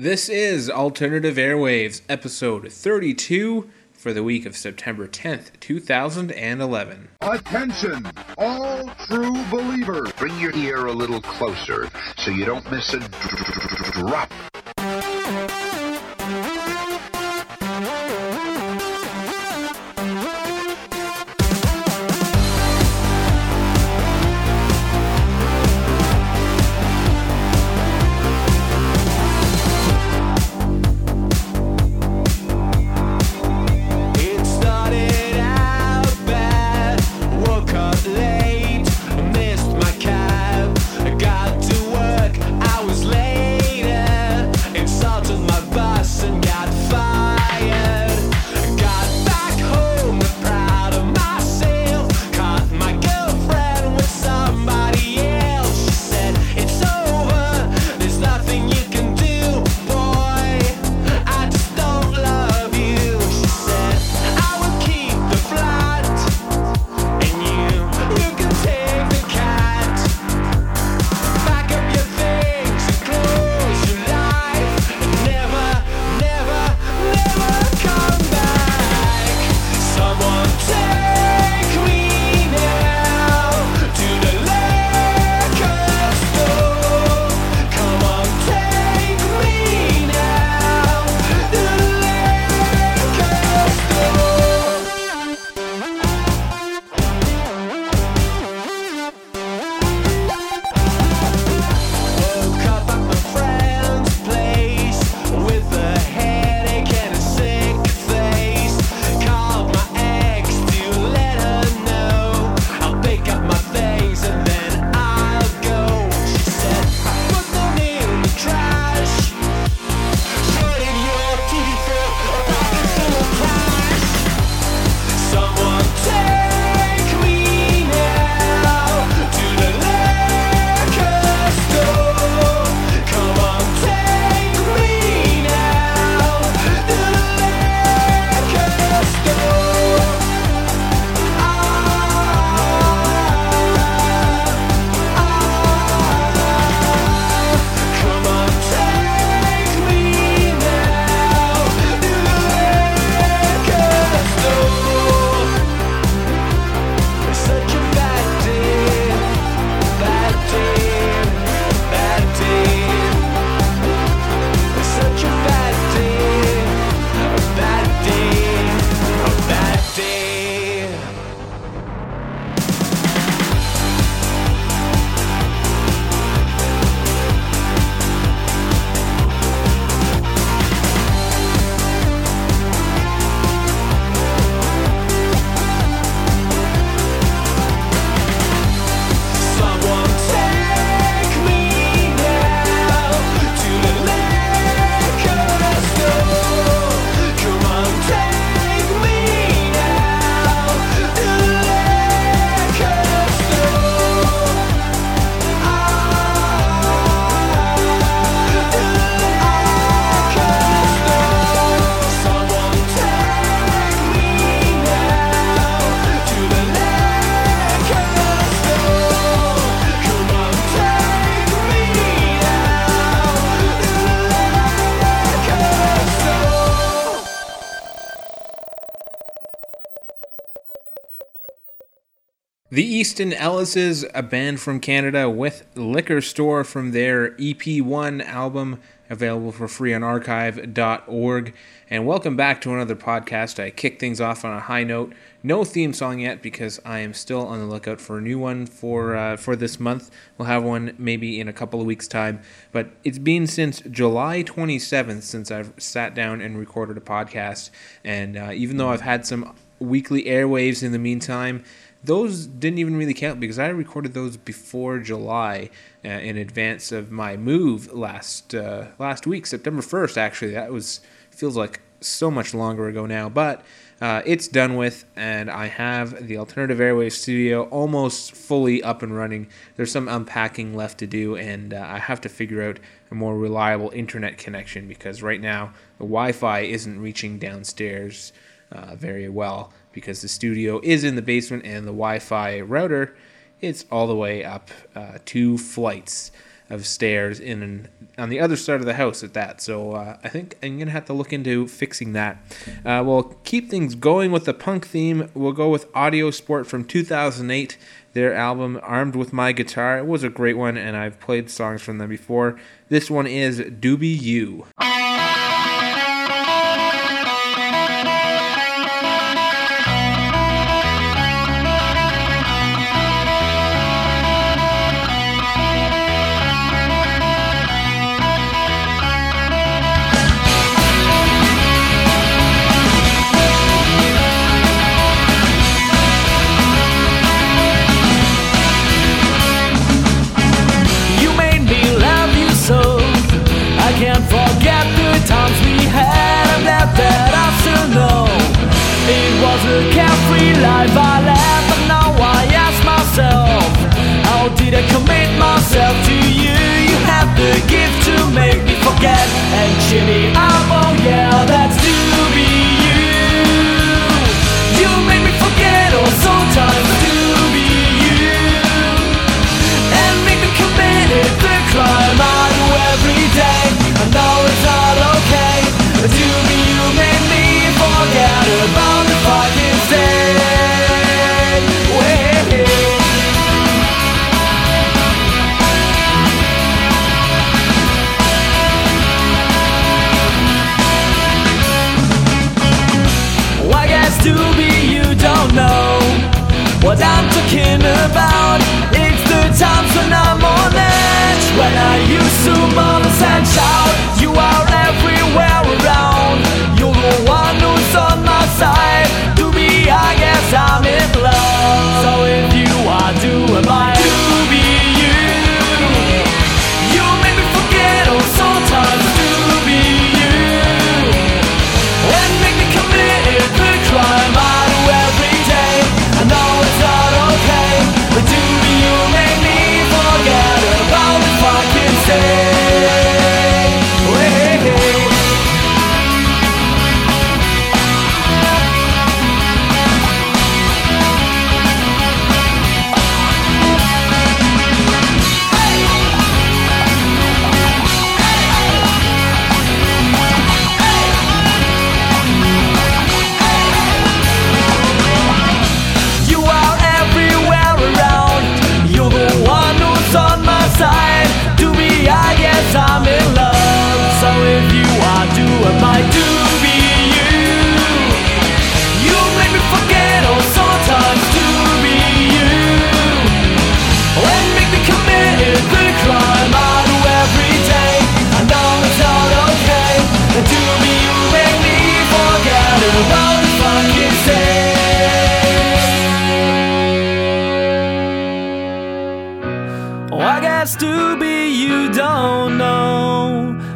This is Alternative Airwaves, episode 32 for the week of September 10th, 2011. Attention, all true believers. Bring your ear a little closer so you don't miss a drop. The Easton Ellises, a band from Canada with Liquor Store from their EP1 album, available for free on archive.org. And welcome back to another podcast. I kick things off on a high note. No theme song yet because I am still on the lookout for a new one for uh, for this month. We'll have one maybe in a couple of weeks' time. But it's been since July 27th since I've sat down and recorded a podcast. And uh, even though I've had some weekly airwaves in the meantime, those didn't even really count because I recorded those before July uh, in advance of my move last uh, last week, September 1st. Actually, that was feels like so much longer ago now, but uh, it's done with, and I have the Alternative Airwaves studio almost fully up and running. There's some unpacking left to do, and uh, I have to figure out a more reliable internet connection because right now the Wi-Fi isn't reaching downstairs uh, very well because the studio is in the basement and the Wi Fi router it's all the way up uh, two flights of stairs in an, on the other side of the house at that. So uh, I think I'm gonna have to look into fixing that. Uh, we'll keep things going with the punk theme. We'll go with Audio Sport from 2008. Their album "Armed with My Guitar" it was a great one, and I've played songs from them before. This one is "Doobie You." shitty talking about. It's the times when I'm on edge When I used to mumble and shout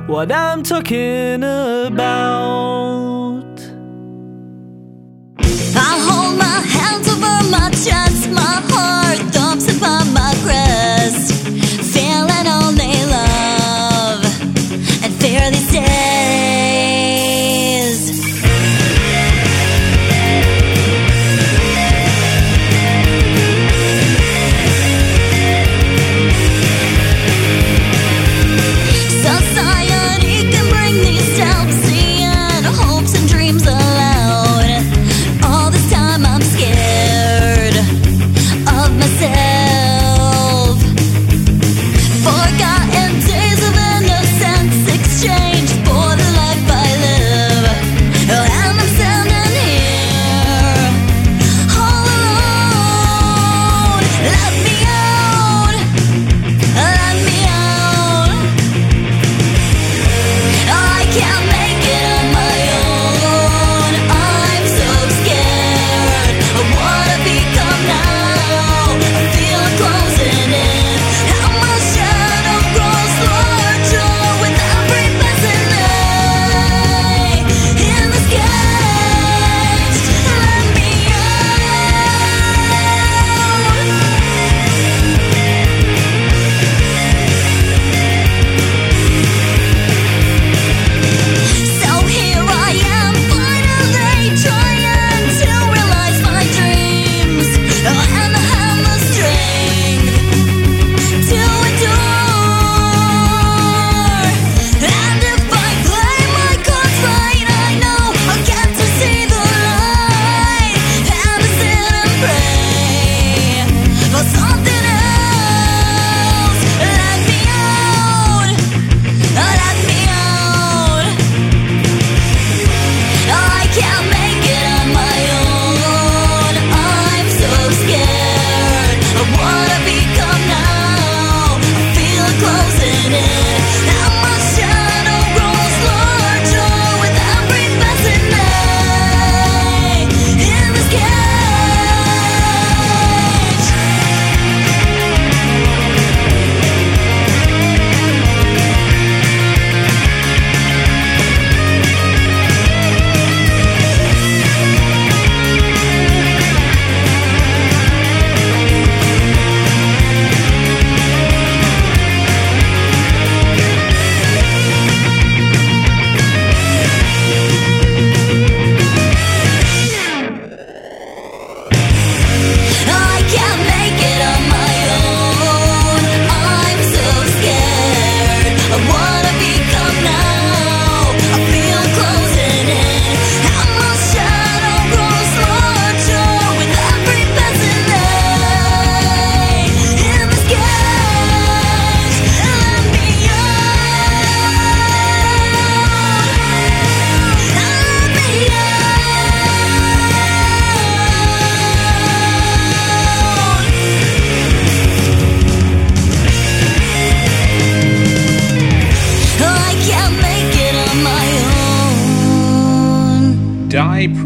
what I'm talking about.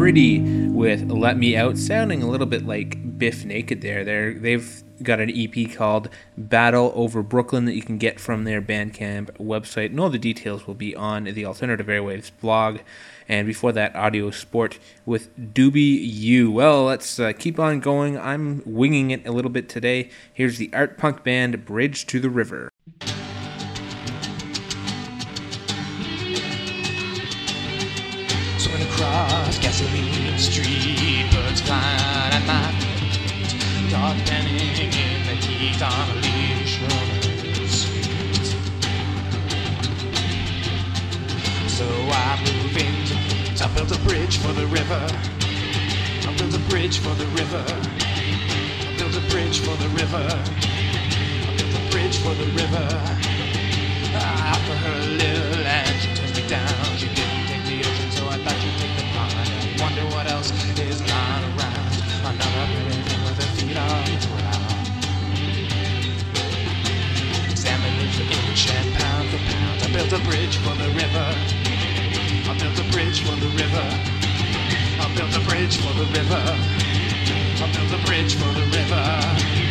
Pretty with Let Me Out, sounding a little bit like Bif Naked there. They're, they've got an EP called Battle Over Brooklyn that you can get from their Bandcamp website. And all the details will be on the Alternative Airwaves blog. And before that, Audio Sport with Doobie U. Well, let's uh, keep on going. I'm winging it a little bit today. Here's the art punk band Bridge to the River. Street, birds flying at my feet. Dog panning in the heat on a leash street. So I move Pete. I built a bridge for the river. I built a bridge for the river. I built a bridge for the river. I built a bridge for the river. Ah, I offer her a little and she turns me down. She didn't take the ocean, so I thought she'd take the pond. I wonder what else and pound for pound. I built a bridge for the river. I built a bridge for the river. I built a bridge for the river. I built a bridge for the river.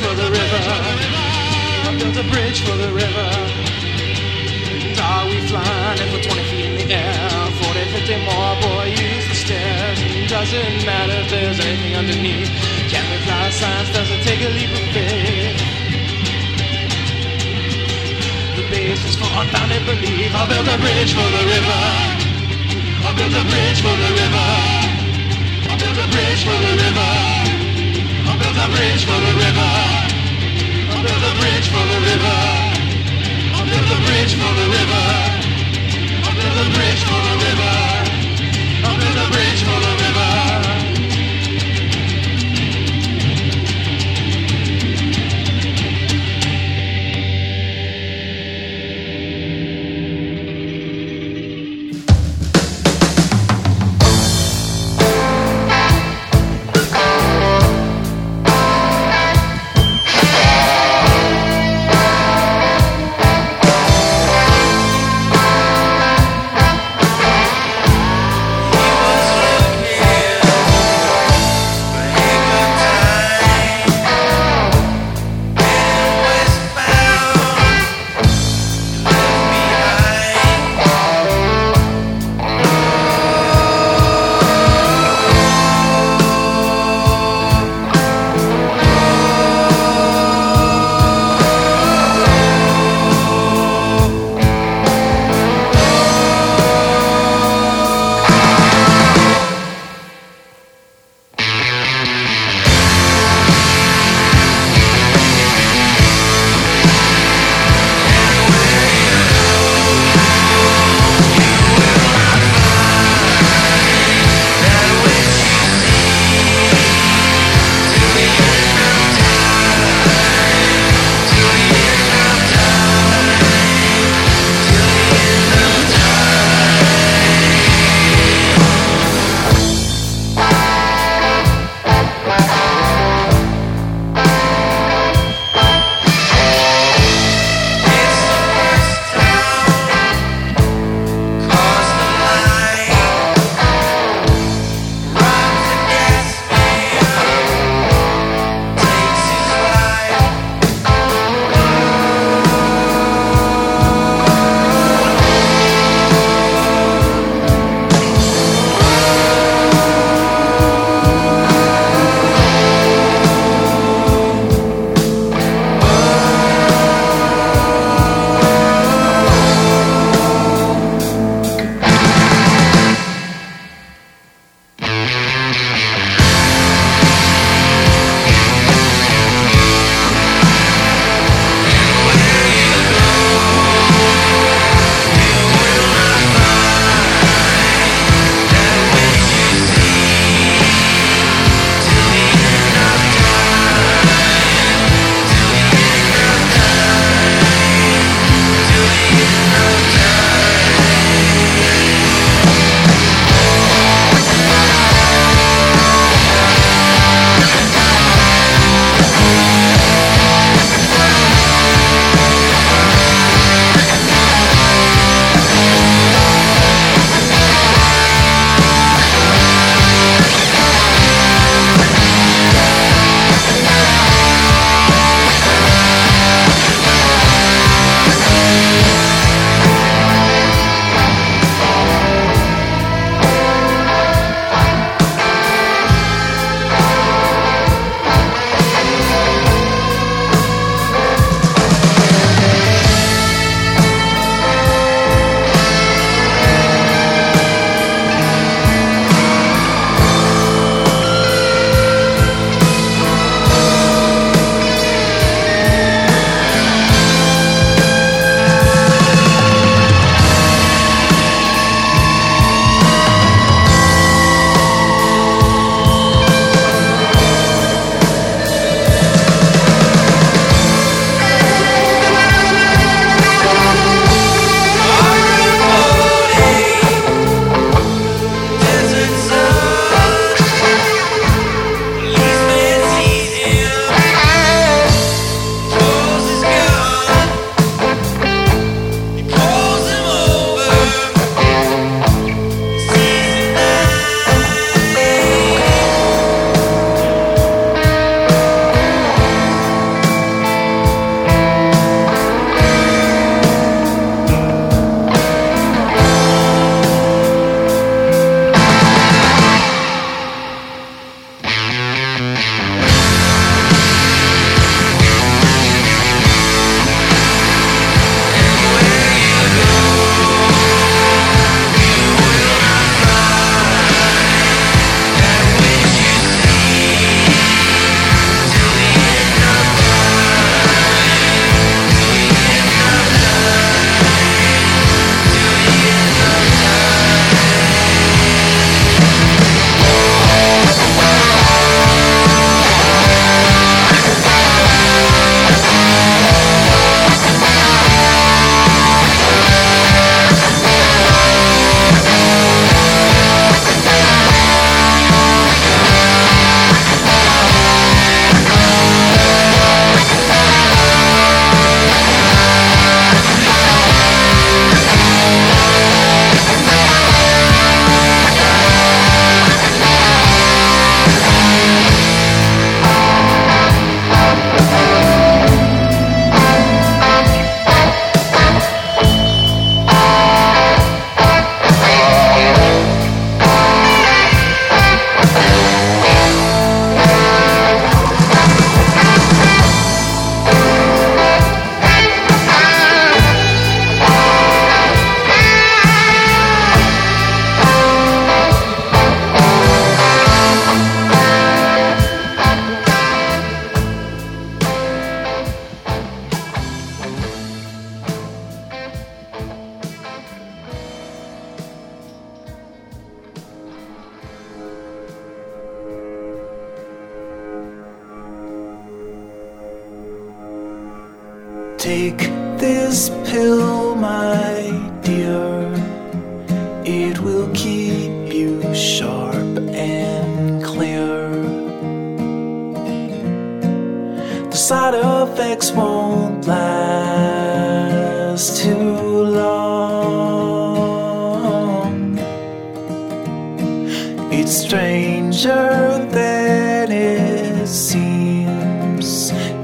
For the river. I built a bridge for the river. Are we flying if we're 20 feet in the air? 40, 50 more, boy, use the stairs. Doesn't matter if there's anything underneath. Can we fly science? Does it take a leap of faith? The basis for unbounded belief. I built a bridge for the river. I built a bridge for the river. I built a bridge for the river. I built a bridge for the river. Under the bridge from the river. Bridge for the river. Under the bridge from the river. Bridge for the river.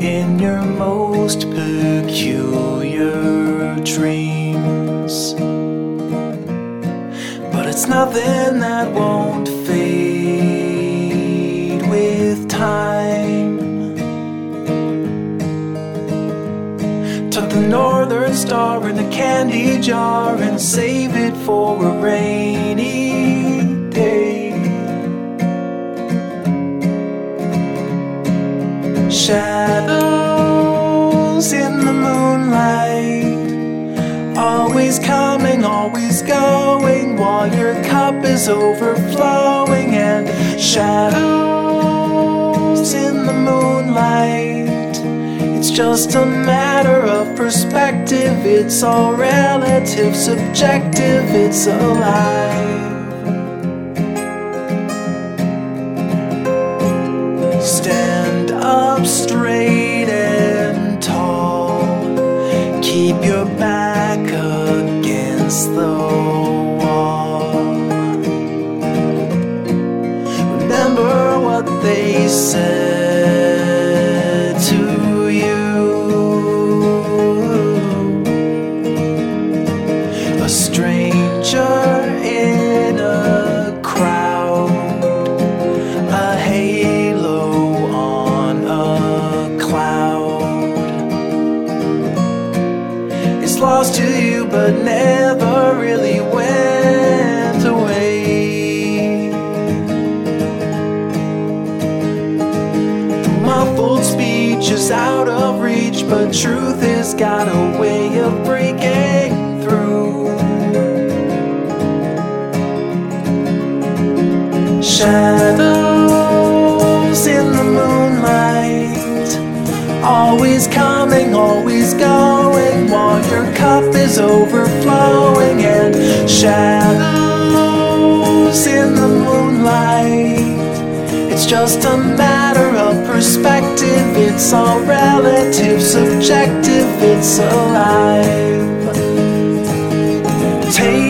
In your most peculiar dreams. But it's nothing that won't fade with time. Tuck the northern star in a candy jar and save it for a rainy Shadows in the moonlight, always coming, always going, while your cup is overflowing. And shadows in the moonlight, it's just a matter of perspective. It's all relative, subjective, it's a Stand subjective, it's alive. Take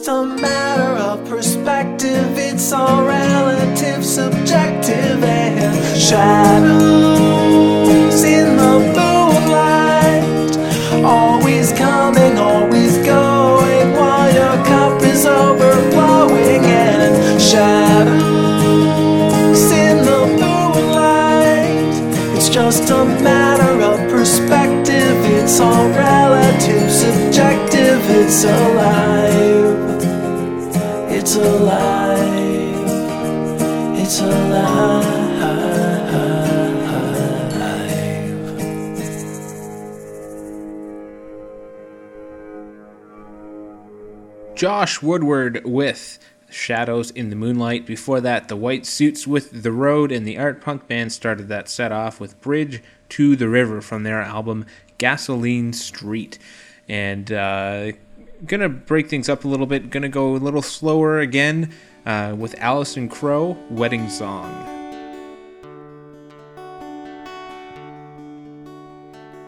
just a matter of perspective. It's all relative, subjective, and shadows in the moonlight, always coming, always going, while your cup is overflowing. And shadows in the moonlight, it's just a matter of perspective. It's all relative, subjective. It's alive. It's alive. It's alive. Josh Woodward with Shadows in the Moonlight. Before that, the White Suits with The Road, and the art punk band started that set off with Bridge to the River from their album Gasoline Street. And uh, gonna break things up a little bit, gonna go a little slower again uh, with Allison Crowe, Wedding Song.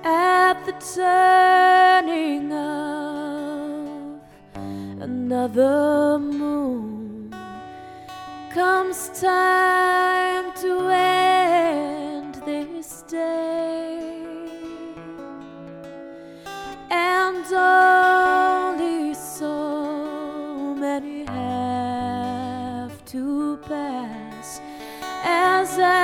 at the turning of another moon comes time to end this day and only so many have to pass. As I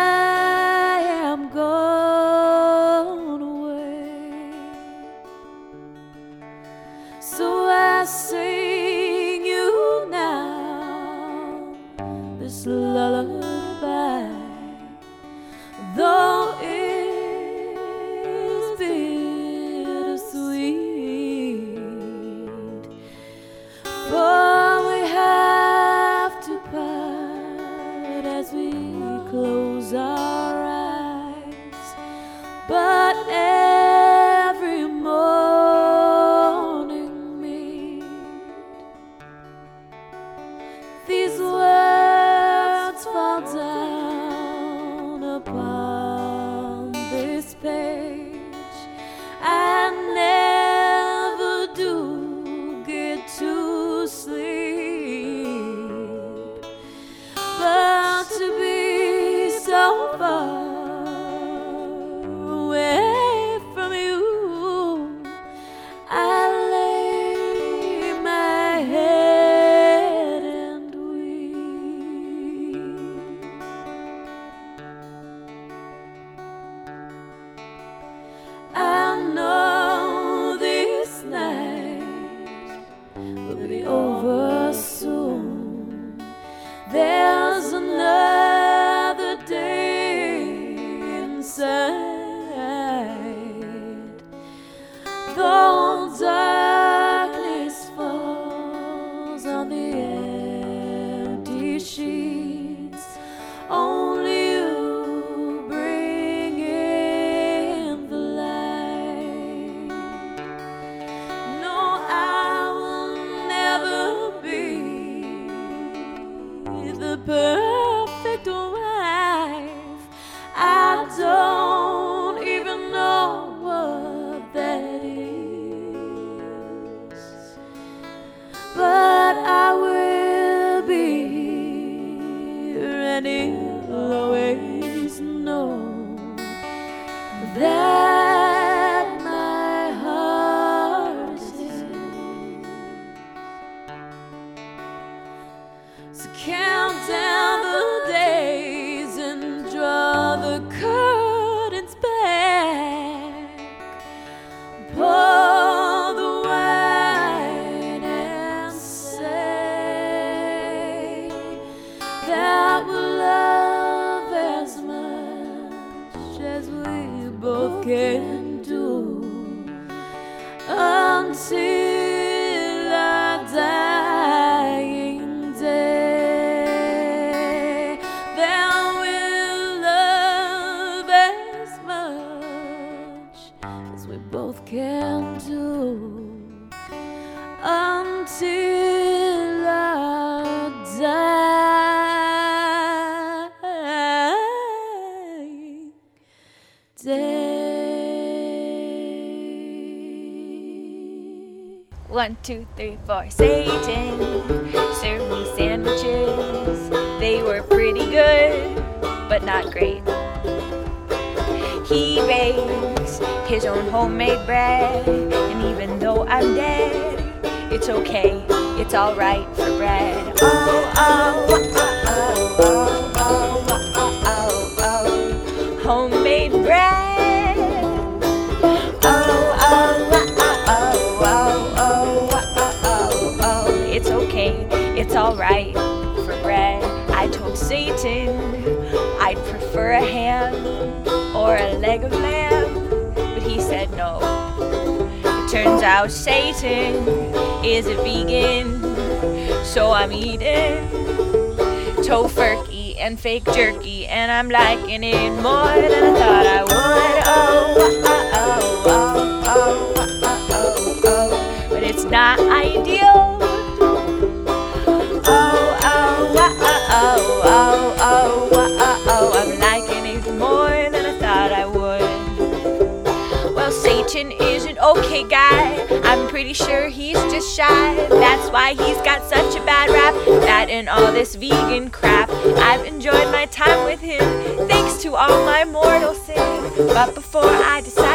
One, two, three, four. Satan served me sandwiches. They were pretty good, but not great. He bakes his own homemade bread, and even though I'm dead, it's okay, it's alright for bread. Oh, oh, oh, oh, oh, oh, turns out Satan is a vegan, so I'm eating tofurkey and fake jerky, and I'm liking it more than I thought I would. Oh, oh, oh, oh, oh, oh, oh, oh. oh, but it's not ideal. Oh, oh, oh, oh, oh, oh, oh, oh, I'm liking it more than I thought I would. Well, Satan is okay guy. I'm pretty sure he's just shy. That's why he's got such a bad rap. That and all this vegan crap. I've enjoyed my time with him, thanks to all my mortal sin. But before I decide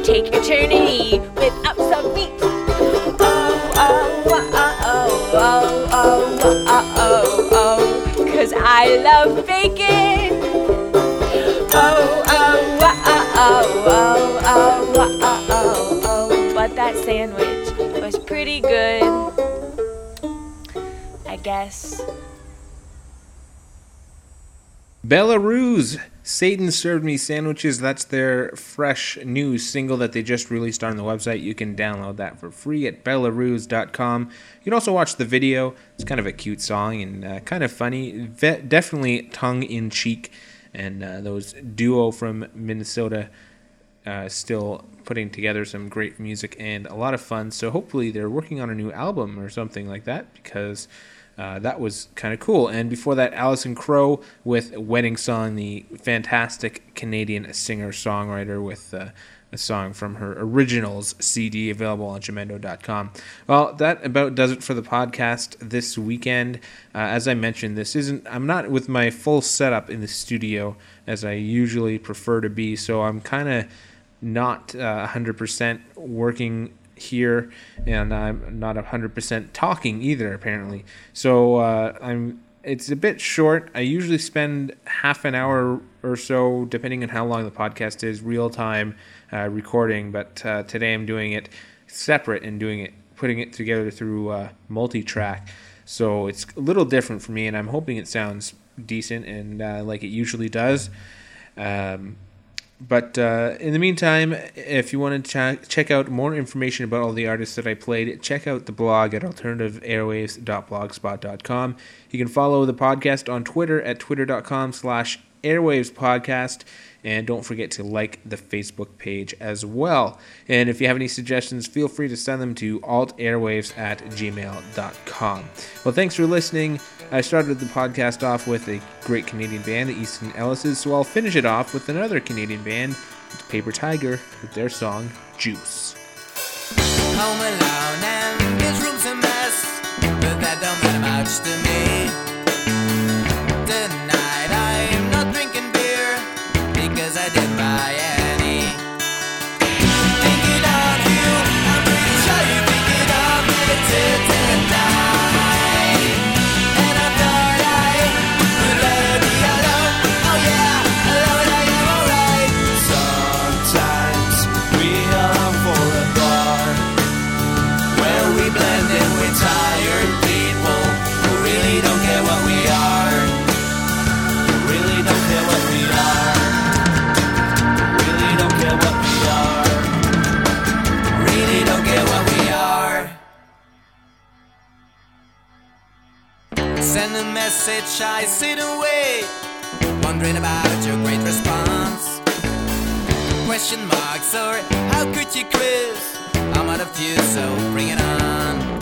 could take eternity without some meat. Oh, oh, oh, oh, oh, oh, oh, oh, oh, cause I love bacon. Oh, oh, oh, oh, oh, oh, oh, oh, oh, oh, but that sandwich was pretty good. I guess. Belarus, Satan served me sandwiches. That's their fresh new single that they just released on the website. You can download that for free at belarus.com. You can also watch the video. It's kind of a cute song and uh, kind of funny. Ve- definitely tongue in cheek. And uh, those duo from Minnesota uh, still putting together some great music and a lot of fun. So hopefully they're working on a new album or something like that because uh, that was kind of cool. And before that, Allison Crowe with Wedding Song, the fantastic Canadian singer songwriter with uh, a song from her originals CD available on jamendo.com. Well, that about does it for the podcast this weekend. Uh, as I mentioned, this isn't, I'm not with my full setup in the studio as I usually prefer to be, so I'm kind of not uh, 100% working here and I'm not 100% talking either apparently. So uh, I'm it's a bit short. I usually spend half an hour or so, depending on how long the podcast is, real time uh, recording. But uh, today I'm doing it separate and doing it, putting it together through uh, multi track. So it's a little different for me, and I'm hoping it sounds decent and uh, like it usually does. Um, but uh, in the meantime, if you want to ch- check out more information about all the artists that I played, check out the blog at alternativeairwaves.blogspot.com. You can follow the podcast on Twitter at twitter.com slash airwavespodcast. And don't forget to like the Facebook page as well. And if you have any suggestions, feel free to send them to altairwaves at gmail.com. Well, thanks for listening. I started the podcast off with a great Canadian band, the Easton Ellises, so I'll finish it off with another Canadian band, Paper Tiger, with their song Juice. home alone and room's a mess, but that don't matter much to me. Message, I sit away, wondering about your great response. Question marks or how could you quiz? I'm out of juice, so bring it on.